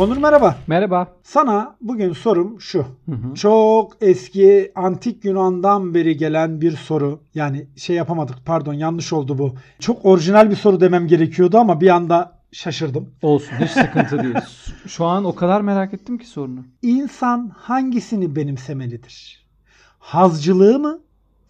Onur merhaba. Merhaba. Sana bugün sorum şu. Hı hı. Çok eski antik Yunan'dan beri gelen bir soru. Yani şey yapamadık pardon yanlış oldu bu. Çok orijinal bir soru demem gerekiyordu ama bir anda şaşırdım. Olsun hiç sıkıntı değil. Şu an o kadar merak ettim ki sorunu. İnsan hangisini benimsemelidir? Hazcılığı mı?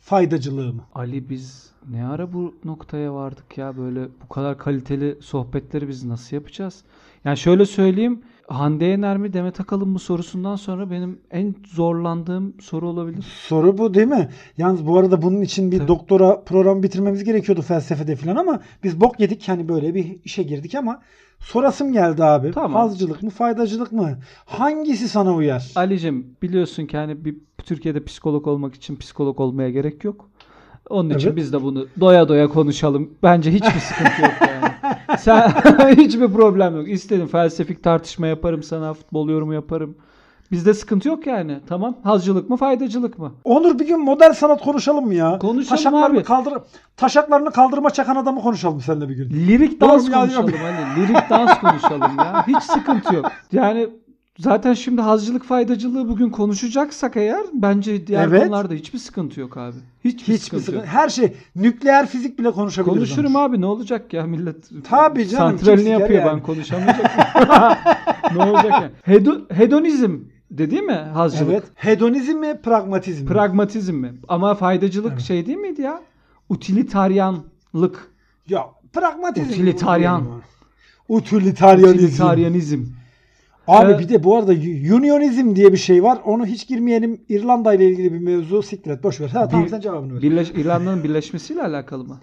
Faydacılığı mı? Ali biz ne ara bu noktaya vardık ya böyle bu kadar kaliteli sohbetleri biz nasıl yapacağız? Yani şöyle söyleyeyim Hande Yener mi Demet Akalın mı sorusundan sonra benim en zorlandığım soru olabilir. Soru bu değil mi? Yalnız bu arada bunun için bir Tabii. doktora programı bitirmemiz gerekiyordu felsefede falan ama biz bok yedik hani böyle bir işe girdik ama sorasım geldi abi. Tamam. Hazcılık mı faydacılık mı? Hangisi sana uyar? Ali'cim biliyorsun ki hani bir Türkiye'de psikolog olmak için psikolog olmaya gerek yok. Onun için Evet. biz de bunu doya doya konuşalım. Bence hiçbir sıkıntı yok yani. Sen hiçbir problem yok. İstediğin felsefik tartışma yaparım sana, futbol yorumu yaparım. Bizde sıkıntı yok yani. Tamam. Hazcılık mı, faydacılık mı? Onur bir gün modern sanat konuşalım mı ya? Konuşalım Taşaklarını abi. kaldır taşaklarını kaldırma çakan adamı konuşalım seninle bir gün. Lirik dans konuşalım hani. Lirik dans konuşalım ya. Hiç sıkıntı yok. Yani zaten şimdi hazcılık faydacılığı bugün konuşacaksak eğer bence diğer Evet. konularda hiçbir sıkıntı yok abi. Hiçbir, Hiçbir sıkıntı, sıkıntı. yok. Her şey nükleer fizik bile konuşabiliriz. Konuşurum Onur. abi ne olacak ya millet Tabii canım, santralini yapıyor yani? ben konuşamayacak ne olacak ya Hedo- hedonizm de değil mi hazcılık Evet. Hedonizm mi pragmatizm mi? pragmatizm mi ama faydacılık Evet. şey değil miydi ya utilitarianlık ya pragmatizm. Utilitarian. Utilitarianizm. utilitarianizm Abi Ee, bir de bu arada unionizm diye bir şey var. Onu hiç girmeyelim. İrlanda ile ilgili bir mevzu. Siktir et. Boş ver. Ha, tamam Bir- sen cevabını ver. Birleş, İrlanda'nın birleşmesiyle alakalı mı?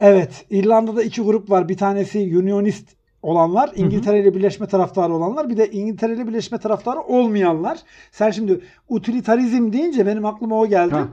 Evet. İrlanda'da iki grup var. Bir tanesi unionist olanlar, İngiltere ile birleşme taraftarı olanlar, bir de İngiltere ile birleşme taraftarı olmayanlar. Sen şimdi utilitarizm deyince benim aklıma o geldi. Ha.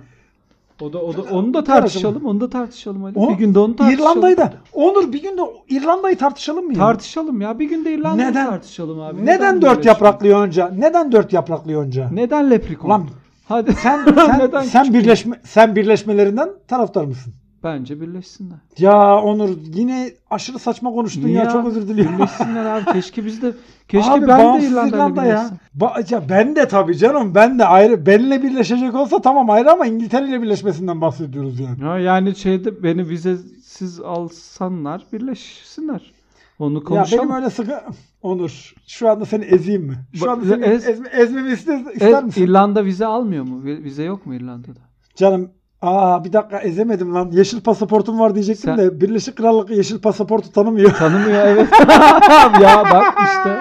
O da, o da onu da tartışalım. Onu da tartışalım Ali. O- bir günde onu tartışalım. İrlanda'yı da Onur bir gün de İrlanda'yı tartışalım mı ya? tartışalım ya. Bir günde İrlanda'yı Neden? tartışalım abi. Neden dört birleşme? yapraklı yonca? Neden dört yapraklı yonca? Neden leprikon? Ulan Hadi. sen sen, Neden sen birleşme sen birleşmelerinden taraftar mısın? Bence birleşsinler. Ya Onur yine aşırı saçma konuştun Niye ya abi? çok özür diliyorum. Birleşsinler abi. Keşke biz de keşke Abi ben de İrlanda ya. Ba- ya ben de tabii canım ben de ayrı benimle birleşecek olsa tamam ayrı ama İngiltere ile birleşmesinden bahsediyoruz yani. Ya yani şeyde beni vizesiz alsanlar birleşsinler. Onu Ya konuşalım. benim öyle sıkı Onur şu anda seni ezeyim mi? Şu anda seni ez- ezme, ezmemi ister, ister misin? İrlanda vize almıyor mu? Vi- Vize yok mu İrlanda'da? Canım aa bir dakika ezemedim lan. Yeşil pasaportum var diyecektim Sen- de Birleşik Krallık yeşil pasaportu tanımıyor. Tanımıyor evet. ya bak işte.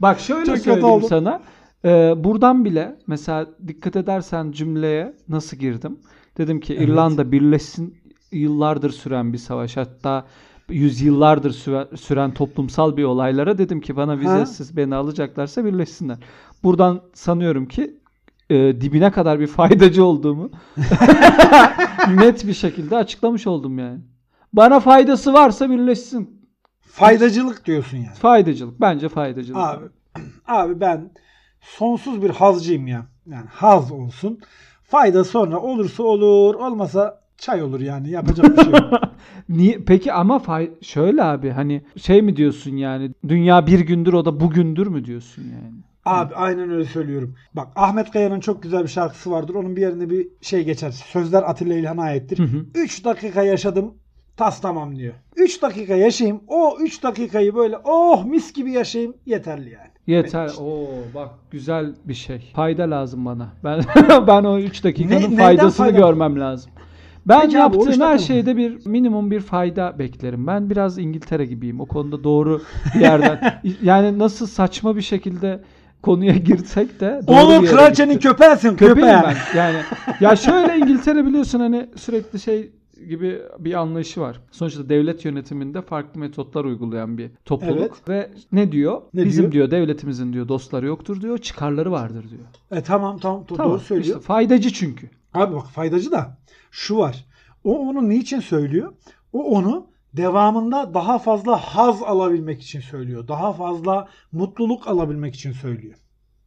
Bak şöyle Çok kötü söyleyeyim oldu. sana. Ee, buradan bile mesela dikkat edersen cümleye nasıl girdim? Dedim ki Evet. İrlanda birleşsin yıllardır süren bir savaş. Hatta yüzyıllardır süre- süren toplumsal bir olaylara dedim ki bana vizesiz beni alacaklarsa birleşsinler. Buradan sanıyorum ki e, dibine kadar bir faydacı olduğumu net bir şekilde açıklamış oldum yani. Bana faydası varsa birleşsin. Faydacılık diyorsun yani. Faydacılık. Bence faydacılık. Abi, abi ben sonsuz bir hazcıyım ya. Yani haz olsun. Fayda sonra olursa olur, olmasa çay olur yani. Yapacak bir şey yok. Niye? Peki ama fay şöyle abi hani şey mi diyorsun yani dünya bir gündür o da bugündür mü diyorsun yani? Abi aynen öyle söylüyorum. Bak Ahmet Kaya'nın çok güzel bir şarkısı vardır. Onun bir yerinde bir şey geçer. Sözler Atilla İlhan'a aittir. Hı hı. 3 dakika yaşadım. Tas tamam diyor. 3 dakika yaşayayım. O 3 dakikayı böyle oh mis gibi yaşayayım yeterli yani. Yeter. İçin. Oo bak güzel bir şey. Fayda lazım bana. Ben ben o 3 dakikanın Ne- faydasını fayda? görmem lazım. Ben Peki abi, yaptığım her dakika mı? şeyde bir minimum bir fayda beklerim. Ben biraz İngiltere gibiyim. O konuda doğru bir yerden. yani nasıl saçma bir şekilde konuya girsek de Oğlum kraliçenin köpeğisin Köpeğim köpeği. ben. Yani ya şöyle İngiltere biliyorsun hani sürekli şey gibi bir anlayışı var. Sonuçta devlet yönetiminde farklı metotlar uygulayan bir topluluk Evet. ve ne diyor? Ne Bizim diyor? diyor? devletimizin diyor dostları yoktur diyor, çıkarları vardır diyor. E tamam tamam Tamam, doğru söylüyor. işte faydacı çünkü. Abi bak faydacı da şu var. O onu niçin söylüyor? O onu devamında daha fazla haz alabilmek için söylüyor. Daha fazla mutluluk alabilmek için söylüyor.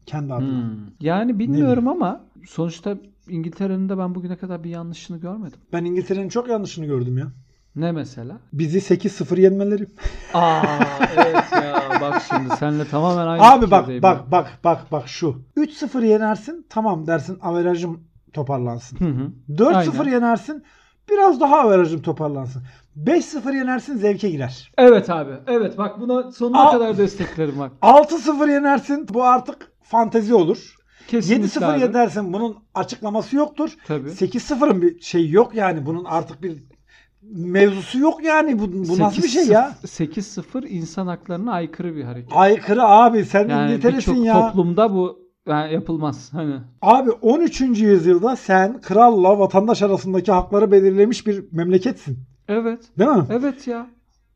Kendi adına. Hmm. Yani bilmiyorum ama sonuçta İngiltere'nin de ben bugüne kadar bir yanlışını görmedim. Ben İngiltere'nin çok yanlışını gördüm ya. Ne mesela? Bizi 8-0 yenmeleri. Aa evet ya bak şimdi senle tamamen aynı Abi bak fikirdeyim bak bak bak bak şu. 3-0 yenersin tamam dersin averajım toparlansın. ya. Hı hı. 4-0 Aynen. yenersin biraz daha averajım toparlansın. 5-0 yenersin zevke girer. Evet abi. Evet bak buna sonuna Aa. kadar desteklerim bak. 6-0 yenersin bu artık fantezi olur. Kesinlikle 7-0 abi. yenersin bunun açıklaması yoktur. Tabii. 8-0'ın bir şey yok yani bunun artık bir mevzusu yok yani bu, bu nasıl bir şey ya? 8-0 insan haklarına aykırı bir hareket. Aykırı abi sen Yani İngiltere'sin ya. toplumda bu yani yapılmaz. Hani Abi 13. yüzyılda sen kralla vatandaş arasındaki hakları belirlemiş bir memleketsin. evet. Değil mi? Evet ya.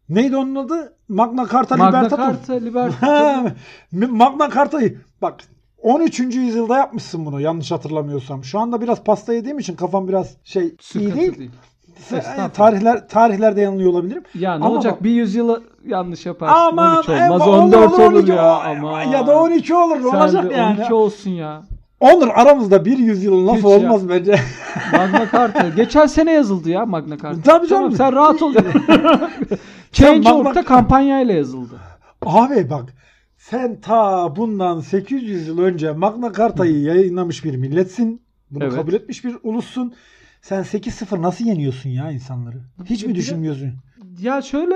Neydi onun adı? Magna Carta Magna Libertatum. Carta Libertatum. Magna Carta'yı bak 13. yüzyılda yapmışsın bunu yanlış hatırlamıyorsam. Şu anda biraz pasta yediğim için kafam biraz şey iyi Sıkıntı değil. değil. Estağfurullah. Tarihler tarihlerde yanılıyor olabilirim. Ya ne Ama olacak? bak- Bir yüzyıla yanlış yaparsın. Aman 13 e, olmaz. olur, 14 olur, 12 ya. o- Aman. Ya da 12 olur. Ne olacak de yani? 12 olsun ya. Olur aramızda bir yüzyılın lafı Hiç ya. olmaz bence. Magna Carta. Geçen sene yazıldı ya Magna Carta. Tabii Tamam, canım. sen rahat ol. Change.org'da Magna- kampanyayla yazıldı. Abi bak sen ta bundan 800 yıl önce Magna Carta'yı yayınlamış bir milletsin. Bunu Evet. kabul etmiş bir ulussun. Sen 8-0 nasıl yeniyorsun ya insanları? Hiç mi düşünmüyorsun? Ya şöyle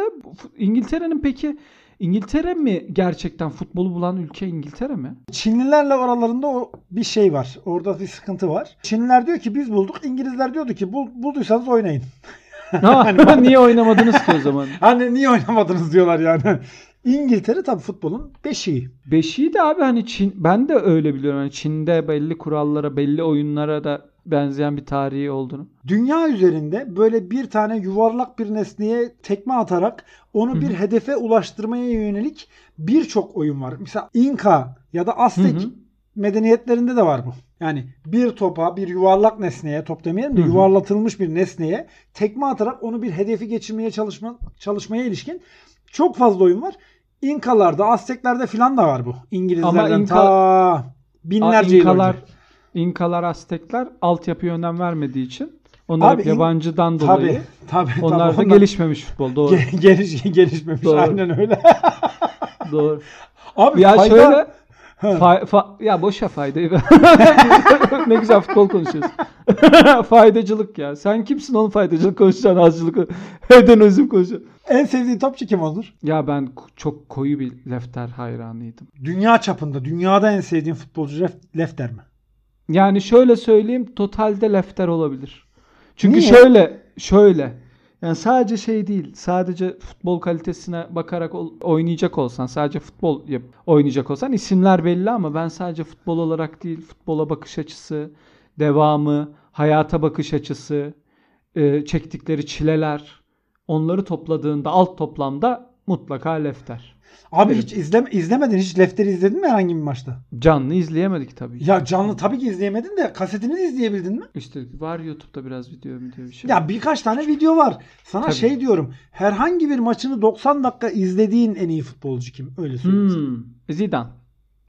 İngiltere'nin peki İngiltere mi gerçekten futbolu bulan ülke İngiltere mi? Çinlilerle aralarında o bir şey var. Orada bir sıkıntı var. Çinliler diyor ki biz bulduk. İngilizler diyordu ki "Bul- bulduysanız oynayın. Ha, niye oynamadınız ki o zaman? Hani niye oynamadınız diyorlar yani. İngiltere tabii futbolun beşiği. Beşiği de abi hani Çin ben de öyle biliyorum. Hani Çin'de belli kurallara, belli oyunlara da benzeyen bir tarihi olduğunu. Dünya üzerinde böyle bir tane yuvarlak bir nesneye tekme atarak onu bir hedefe ulaştırmaya yönelik birçok oyun var. Mesela İnka ya da Aztek medeniyetlerinde de var bu. Yani bir topa, bir yuvarlak nesneye, top demeyelim de yuvarlatılmış bir nesneye tekme atarak onu bir hedefi geçirmeye çalışma, çalışmaya ilişkin çok fazla oyun var. İnkalarda, Azteklerde filan da var bu. İngilizlerden İnka- ta binlerce yıl İnkalar, önce. İnkalar, Aztekler altyapıya önem vermediği için onlar Abi yabancıdan dolayı Tabii, tabii. onlar da tabii. gelişmemiş futbol. Doğru. Ge- geliş, gelişmemiş. Doğru. Aynen öyle. doğru. Abi Ya fayda- şöyle fa- fa- ya boşa faydayı ne güzel futbol konuşuyoruz. Faydacılık ya. Sen kimsin oğlum faydacılık konuşacaksın azcılık. Heden özüm konuşacaksın. en sevdiğin topçu kim olur? Ya ben çok koyu bir Lefter hayranıydım. Dünya çapında, dünyada en sevdiğin futbolcu Lef- Lefter mi? Yani şöyle söyleyeyim totalde Lefter olabilir. Çünkü Niye? şöyle şöyle yani sadece şey değil sadece futbol kalitesine bakarak oynayacak olsan sadece futbol yap- oynayacak olsan isimler belli ama ben sadece futbol olarak değil futbola bakış açısı devamı hayata bakış açısı e, çektikleri çileler onları topladığında alt toplamda mutlaka Lefter. Abi hiç izleme, izlemedin. Hiç Lefter'i izledin mi herhangi bir maçta? Canlı izleyemedik tabii. Ya canlı tabii ki izleyemedin de kasetini de izleyebildin mi? İşte var YouTube'da biraz video video bir şey. Ya birkaç tane video var. Sana Tabii. şey diyorum. Herhangi bir maçını 90 dakika izlediğin en iyi futbolcu kim? Öyle söyleyeyim. sana. Hmm. Zidane.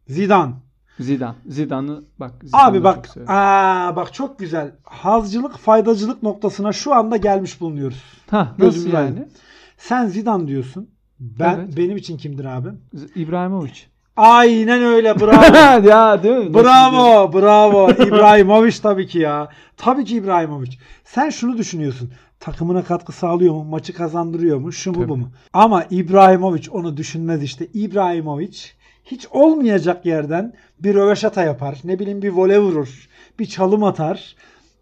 Zidane. Zidane. Zidane'ı bak. Zidane'ı Abi çok bak, seviyorum. aa, bak çok güzel. Hazcılık, faydacılık noktasına şu anda gelmiş bulunuyoruz. Ha, nasıl gözümün yani? aydın. Sen Zidane diyorsun. Ben Evet. benim için kimdir abi? İbrahimovic. Aynen öyle. Bravo. ya değil mi? Bravo, bravo. İbrahimovic tabii ki ya. Tabii ki İbrahimovic. Sen şunu düşünüyorsun. Takımına katkı sağlıyor mu? Maçı kazandırıyor mu? Şu mu bu mu? Ama İbrahimovic onu düşünmez işte. İbrahimovic hiç olmayacak yerden bir röveşata yapar. Ne bileyim bir voley vurur. Bir çalım atar.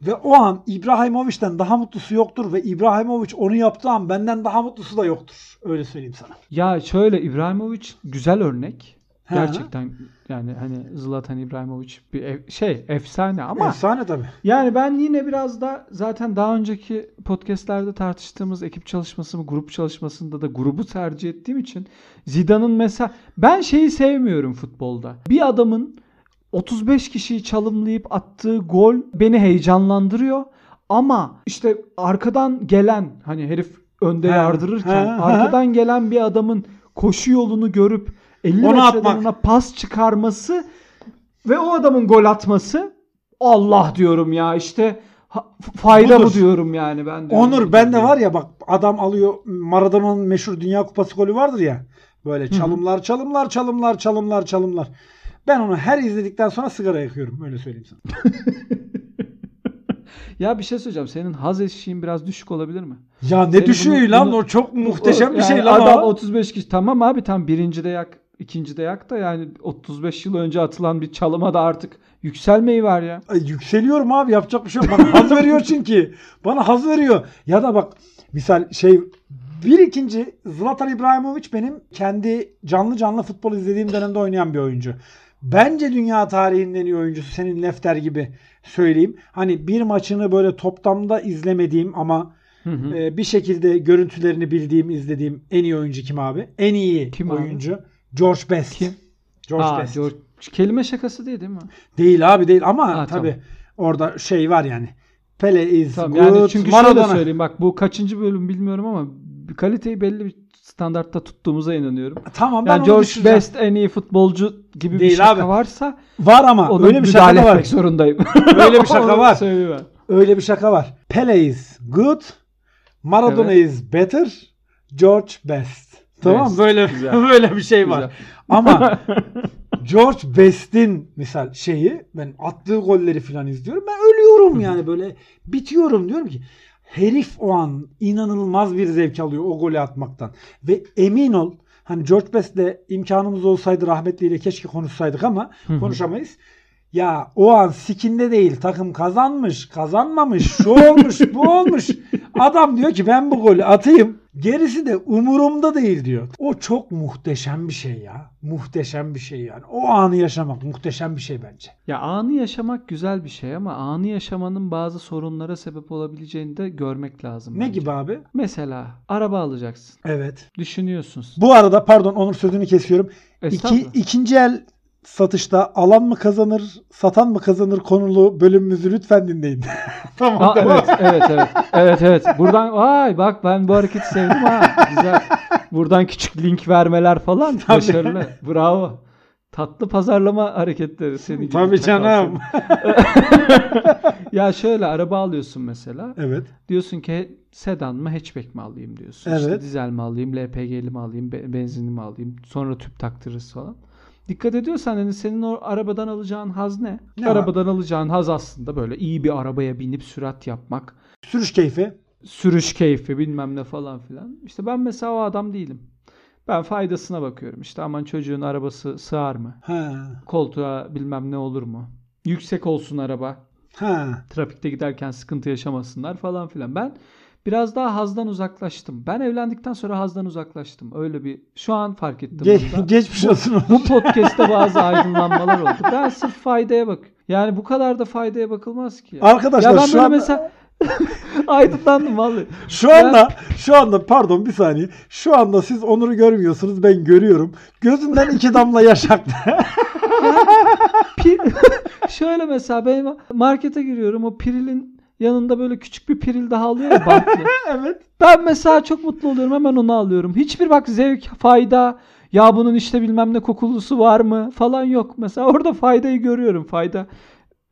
Ve o an İbrahimovic'den daha mutlusu yoktur ve İbrahimovic onu yaptığı an benden daha mutlusu da yoktur. Öyle söyleyeyim sana. Ya şöyle İbrahimovic güzel örnek. Ha. Gerçekten yani hani Zlatan İbrahimovic bir ef- şey efsane ama Efsane tabii. yani ben yine biraz da zaten daha önceki podcastlerde tartıştığımız ekip çalışması mı grup çalışmasında da grubu tercih ettiğim için Zidane'ın mesela ben şeyi sevmiyorum futbolda. Bir adamın 35 kişiyi çalımlayıp attığı gol beni heyecanlandırıyor ama işte arkadan gelen hani herif önde Ha, yardırırken ha, ha. arkadan gelen bir adamın koşu yolunu görüp 50 Onu metreden ona pas çıkarması ve o adamın gol atması Allah diyorum ya işte ha- fayda Budur. bu diyorum yani ben. de. Onur bende var ya bak adam alıyor Maradona'nın meşhur Dünya Kupası golü vardır ya. Böyle çalımlar çalımlar çalımlar çalımlar çalımlar. Ben onu her izledikten sonra sigara yakıyorum. Öyle söyleyeyim sana. Ya bir şey söyleyeceğim. Senin haz eşiğin biraz düşük olabilir mi? Ya ne Senin düşüyor bunu- lan bunu- o çok muhteşem bir Yani şey lan Adam o. 35 kişi tamam abi tam birinci de yak ikinci de yak da yani 35 yıl önce atılan bir çalıma da artık yükselmeyi var ya. Ay, yükseliyorum abi yapacak bir şey yok. Bana haz veriyor çünkü. Bana haz veriyor. Ya da bak misal şey bir ikinci Zlatan İbrahimovic benim kendi canlı canlı futbol izlediğim dönemde oynayan bir oyuncu. Bence dünya tarihinin en iyi oyuncusu senin Lefter gibi söyleyeyim. Hani bir maçını böyle toplamda izlemediğim ama Hı hı. e, bir şekilde görüntülerini bildiğim, izlediğim en iyi oyuncu kim abi? En iyi Kim abi? oyuncu. George Best. Kim? George Aa, Best. George- kelime şakası değil değil mi? Değil abi değil ama Ha, tabii tamam. orada şey var yani. Pele is Tamam good. yani çünkü Maradona. şöyle söyleyeyim bak bu kaçıncı bölüm bilmiyorum ama kaliteyi belli bir standartta tuttuğumuza inanıyorum. Tamam ben Yani George düşüreceğim. Best en iyi futbolcu gibi bir Değil şaka abi. varsa var ama öyle bir şaka var. zorundayım. Öyle bir şaka var. söyleyeyim. Öyle bir şaka var. Pele is good. Maradona is better. George best. Tamam Best. böyle Güzel. böyle bir şey var. Güzel. Ama George Best'in misal şeyi ben attığı golleri falan izliyorum. Ben ölüyorum yani böyle bitiyorum diyorum ki herif o an inanılmaz bir zevk alıyor o golü atmaktan. Ve emin ol hani George Best'le imkanımız olsaydı rahmetliyle keşke konuşsaydık ama konuşamayız. Ya o an sikinde değil takım kazanmış kazanmamış şu olmuş bu olmuş. Adam diyor ki ben bu golü atayım gerisi de umurumda değil diyor. O çok muhteşem bir şey ya. Muhteşem bir şey yani. O anı yaşamak muhteşem bir şey bence. Ya anı yaşamak güzel bir şey ama anı yaşamanın bazı sorunlara sebep olabileceğini de görmek lazım. Ne bence. gibi abi? Mesela araba alacaksın. Evet. Düşünüyorsun. Bu arada pardon Onur sözünü kesiyorum. İki, ikinci el satışta alan mı kazanır, satan mı kazanır konulu bölümümüzü lütfen dinleyin. tamam. Aa, evet, evet, evet. Evet, evet. Buradan vay bak ben bu hareketi sevdim ha. Güzel. Buradan küçük link vermeler falan Tabii. başarılı. Bravo. Tatlı pazarlama hareketleri senin gibi. Tabii canım. seni. ya şöyle araba alıyorsun mesela. Evet. Diyorsun ki sedan mı hatchback mi alayım diyorsun. İşte Evet. dizel mi alayım, LPG'li mi alayım, be- benzinli mi alayım. Sonra tüp taktırırız falan. Dikkat ediyorsan hani senin o arabadan alacağın haz ne? Ne arabadan alacağın haz aslında böyle iyi bir arabaya binip sürat yapmak. Sürüş keyfi. Sürüş keyfi bilmem ne falan filan. İşte ben mesela o adam değilim. Ben faydasına bakıyorum. İşte aman çocuğun arabası sığar mı? Ha. Koltuğa bilmem ne olur mu? Yüksek olsun araba. Ha. Trafikte giderken sıkıntı yaşamasınlar falan filan. Ben biraz daha hazdan uzaklaştım. Ben evlendikten sonra hazdan uzaklaştım. Öyle bir şu an fark ettim. Ge- bunda. geçmiş olsun. Onur. Bu podcast'te bazı aydınlanmalar oldu. Ben sırf faydaya bak. Yani bu kadar da faydaya bakılmaz ki. Ya, Arkadaşlar ya ben şu anda mesela aydınlandım vallahi. Şu anda şu anda pardon bir saniye. Şu anda siz Onur'u görmüyorsunuz ben görüyorum. Gözünden iki damla yaş aktı. Şöyle mesela ben markete giriyorum o pirilin yanında böyle küçük bir piril daha alıyor ya bantlı. evet. Ben mesela çok mutlu oluyorum hemen onu alıyorum. Hiçbir bak zevk, fayda, ya bunun işte bilmem ne kokulusu var mı falan yok. Mesela orada faydayı görüyorum. Fayda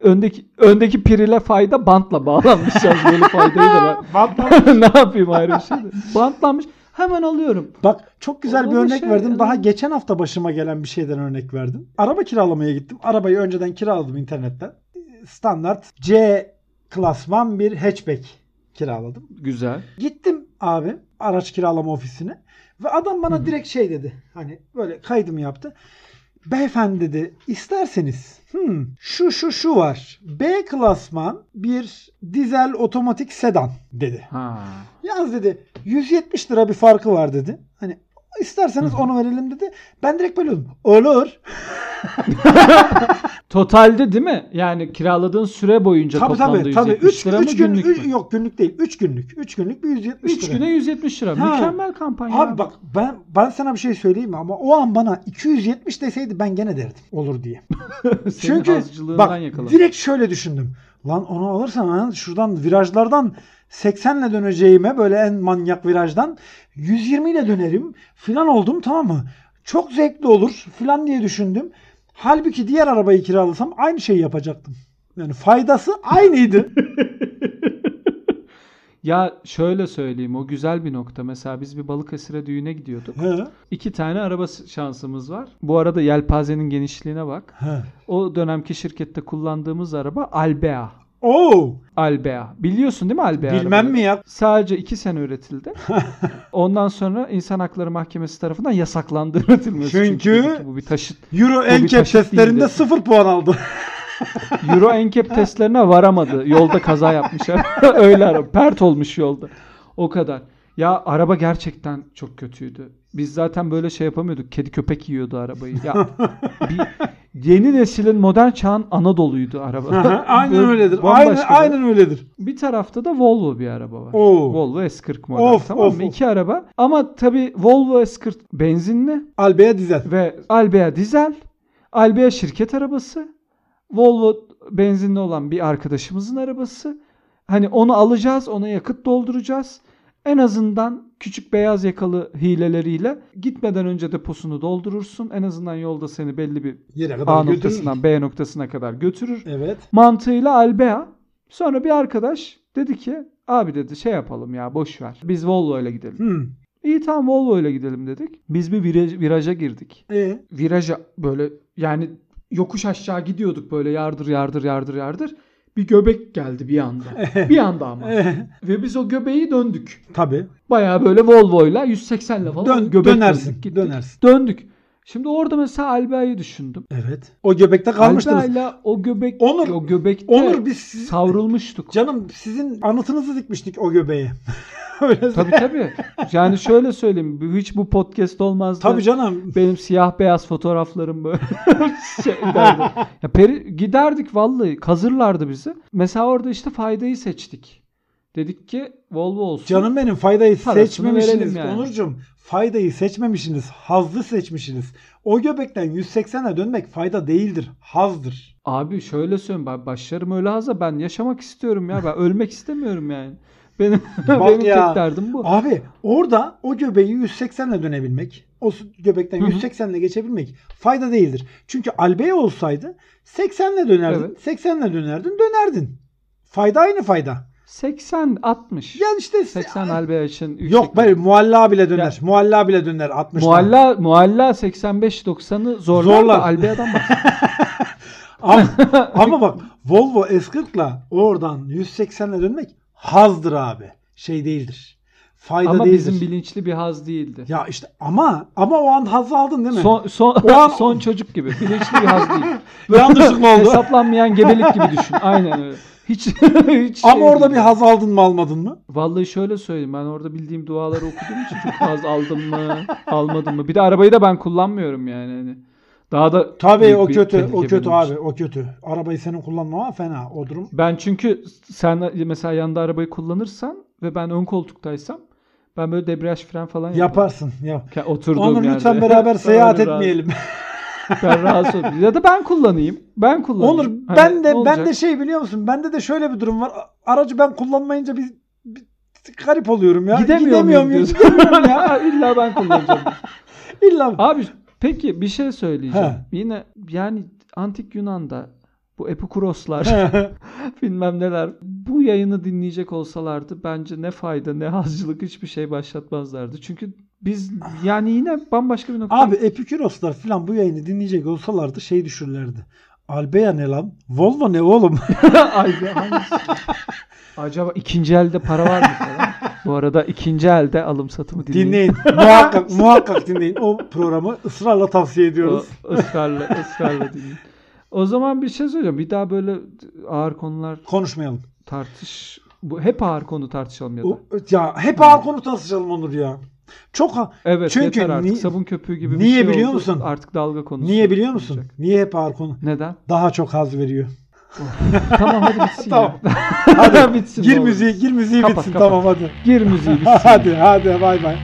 öndeki öndeki pirile fayda bantla bağlanmış böyle faydayı da ben ne yapayım ayrı bir şey de. Bantlanmış. Hemen alıyorum. Bak çok güzel bir Ama örnek şey, verdim. Daha yani- geçen hafta başıma gelen bir şeyden örnek verdim. Araba kiralamaya gittim. Arabayı önceden kiraladım internetten. Standart C klasman bir hatchback kiraladım. Güzel. Gittim abi araç kiralama ofisine ve adam bana direkt şey dedi. Hani böyle kaydımı yaptı. Beyefendi dedi isterseniz hmm, şu şu şu var. B klasman bir dizel otomatik sedan dedi. Ha. Yalnız dedi 170 lira bir farkı var dedi. İsterseniz onu verelim dedi. Ben direkt böyle oldum. Olur. Totalde değil mi? Yani kiraladığın süre boyunca Tabii toplamda tabii tabii. 170 3 lira mı üç gün günlük mü? yok günlük değil. 3 günlük. 3 günlük bir 170 3 lira. güne 170 lira. Ha. Mükemmel kampanya. Abi bak ben ben sana bir şey söyleyeyim mi? ama o an bana 270 deseydi ben gene derdim olur diye. Çünkü bak yakaladım. direkt şöyle düşündüm. Lan onu alırsan şuradan virajlardan 80 ile döneceğime böyle en manyak virajdan 120 ile dönerim filan oldum tamam mı? Çok zevkli olur filan diye düşündüm. Halbuki diğer arabayı kiralasam aynı şeyi yapacaktım. Yani faydası aynıydı. Ya şöyle söyleyeyim o güzel bir nokta. Mesela biz bir Balıkesir'e düğüne gidiyorduk. He. İki tane araba şansımız var. Bu arada yelpazenin genişliğine bak. He. O dönemki şirkette kullandığımız araba Albea. Oo, Albea. Biliyorsun değil mi Albea? bilmem arabayı? mi ya? Sadece iki sene üretildi. Ondan sonra İnsan Hakları Mahkemesi tarafından yasaklandı üretilmesi. Çünkü- ki bu bir taşıt. Euro NCAP testlerinde değildi. 0 puan aldı. Euro NCAP testlerine varamadı. Yolda kaza yapmış. Öyle araba. Pert olmuş yolda. O kadar. Ya araba gerçekten çok kötüydü. Biz zaten böyle şey yapamıyorduk. Kedi köpek yiyordu arabayı. Ya bir yeni neslin modern çağın Anadolu'ydu araba. aynen Böyle öyledir. Aynen, bir- aynen öyledir. Bir tarafta da Volvo bir araba var. Oo. Volvo S40 model. Of, tamam of, mı? of. İki araba. Ama tabii Volvo S40 benzinli Albea dizel. ve Albea dizel. Albea şirket arabası. Volvo benzinli olan bir arkadaşımızın arabası. Hani onu alacağız, ona yakıt dolduracağız. En azından küçük beyaz yakalı hileleriyle gitmeden önce deposunu doldurursun. En azından yolda seni belli bir Yere kadar A götürür. noktasından B noktasına kadar götürür Evet. mantığıyla Albea. Sonra bir arkadaş dedi ki abi dedi şey yapalım ya boş ver. Biz Volvo ile gidelim. Hmm. İyi tamam Volvo ile gidelim dedik. Biz bir viraj, viraja girdik. E, Viraja böyle yani yokuş aşağı gidiyorduk böyle yardır yardır yardır yardır. Bir göbek geldi bir anda. bir anda ama. Ve biz o göbeği döndük. tabii. Baya böyle Volvo'yla 180 ile falan Dön, göbek dönersin. döndük, gittik. Dönersin. Döndük. Şimdi orada mesela Albea'yı düşündüm. Evet. O göbekte kalmıştınız. Albea'yla o göbek Onur- o göbekte Onur biz siz- savrulmuştuk. canım sizin anıtınızı dikmiştik o göbeğe. Öyle Tabii tabii. Yani şöyle söyleyeyim. Hiç bu podcast olmazdı. Tabii canım. Benim siyah beyaz fotoğraflarım böyle şey derdi. Ya peri, giderdik vallahi kazırlardı bizi. Mesela orada işte faydayı seçtik. Dedik ki Volvo olsun. Canım benim faydayı seçmemişsiniz. yani. Onurcuğum faydayı seçmemişsiniz. Hazzı seçmişsiniz. O göbekten 180'e dönmek fayda değildir. Hazdır. Abi şöyle söyleyeyim. Ben başlarım öyle hazır. Ben yaşamak istiyorum ya. Ben ölmek istemiyorum yani. Benim, benim ya. tek derdim bu. Abi orada o göbeği 180'le dönebilmek, o göbekten Hı hı. 180'le geçebilmek fayda değildir. Çünkü Albea olsaydı 80'le dönerdin, Evet. 80'le dönerdin, dönerdin. Fayda aynı fayda. 80 60. Yani işte 80 Albea için yüksek. Yok böyle mualla bile döner. Mualla bile döner 60'dan. Mualla mualla 85 90'ı zorlar, Zorlar. da Albea'dan bak. Ama, ama bak Volvo S40'la oradan 180'le dönmek hazdır abi. Şey değildir. Fayda Ama değildir. bizim bilinçli bir haz değildi. Ya işte ama ama o an hazzı aldın değil mi? Son son O an- son çocuk gibi. Bilinçli bir haz değil. Yanlışlıkla oldu. Hesaplanmayan gebelik gibi düşün. Aynen öyle. Hiç hiç Ama şey orada değil. bir haz aldın mı almadın mı? Vallahi şöyle söyleyeyim. Ben orada bildiğim duaları okuduğum için çok haz aldım mı, almadım mı? Bir de arabayı da ben kullanmıyorum yani. Hani daha da Tabii o kötü, o kötü abi, o kötü. Arabayı senin kullanmama fena o durum. Ben çünkü sen mesela yanında arabayı kullanırsan ve ben ön koltuktaysam ben böyle debriyaj fren falan yaparım. Yaparsın. Ya. Oturduğum Onur yerde. lütfen beraber seyahat etmeyelim. Ben rahatsız olayım. Ya da ben kullanayım. Ben kullanayım. Onur Hani ben de ben de şey biliyor musun? Bende de şöyle bir durum var. Aracı ben kullanmayınca bir, bir garip oluyorum ya. Gidemiyor Gidemiyorum muyum diyorsun? Gidemiyorum ya. İlla ben kullanacağım. İlla. Abi peki bir şey söyleyeceğim. He. Yine yani antik Yunan'da bu Epikuroslar bilmem neler bu yayını dinleyecek olsalardı bence ne fayda ne hazcılık hiçbir şey başlatmazlardı. Çünkü biz yani yine bambaşka bir nokta. Abi Epiküroslar falan bu yayını dinleyecek olsalardı şey düşürlerdi. Albea ne lan? Volvo ne oğlum? Ay, hangisi? Acaba ikinci elde para var mı falan? Bu arada ikinci elde alım satımı dinleyin. dinleyin. muhakkak muhakkak dinleyin. O programı ısrarla tavsiye ediyoruz. O, ısrarla, ısrarla dinleyin. O zaman bir şey söyleyeceğim. Bir daha böyle ağır konular Konuşmayalım. tartış. Bu hep ağır konu tartışalım ya da. O, ya hep ağır konu tartışalım Onur ya. Çok ha- Evet Çünkü yeter artık ni- sabun köpüğü gibi bir niye şey biliyor oldu. musun? Artık dalga konusu. Niye biliyor musun? olacak. Niye hep ağır konu? Neden? Daha çok haz veriyor. Tamam hadi bitsin Tamam. ya. Hadi bitsin. gir müziği, gir müziği Kapat, bitsin kapat. tamam hadi. Gir müziği bitsin. hadi hadi bay bay.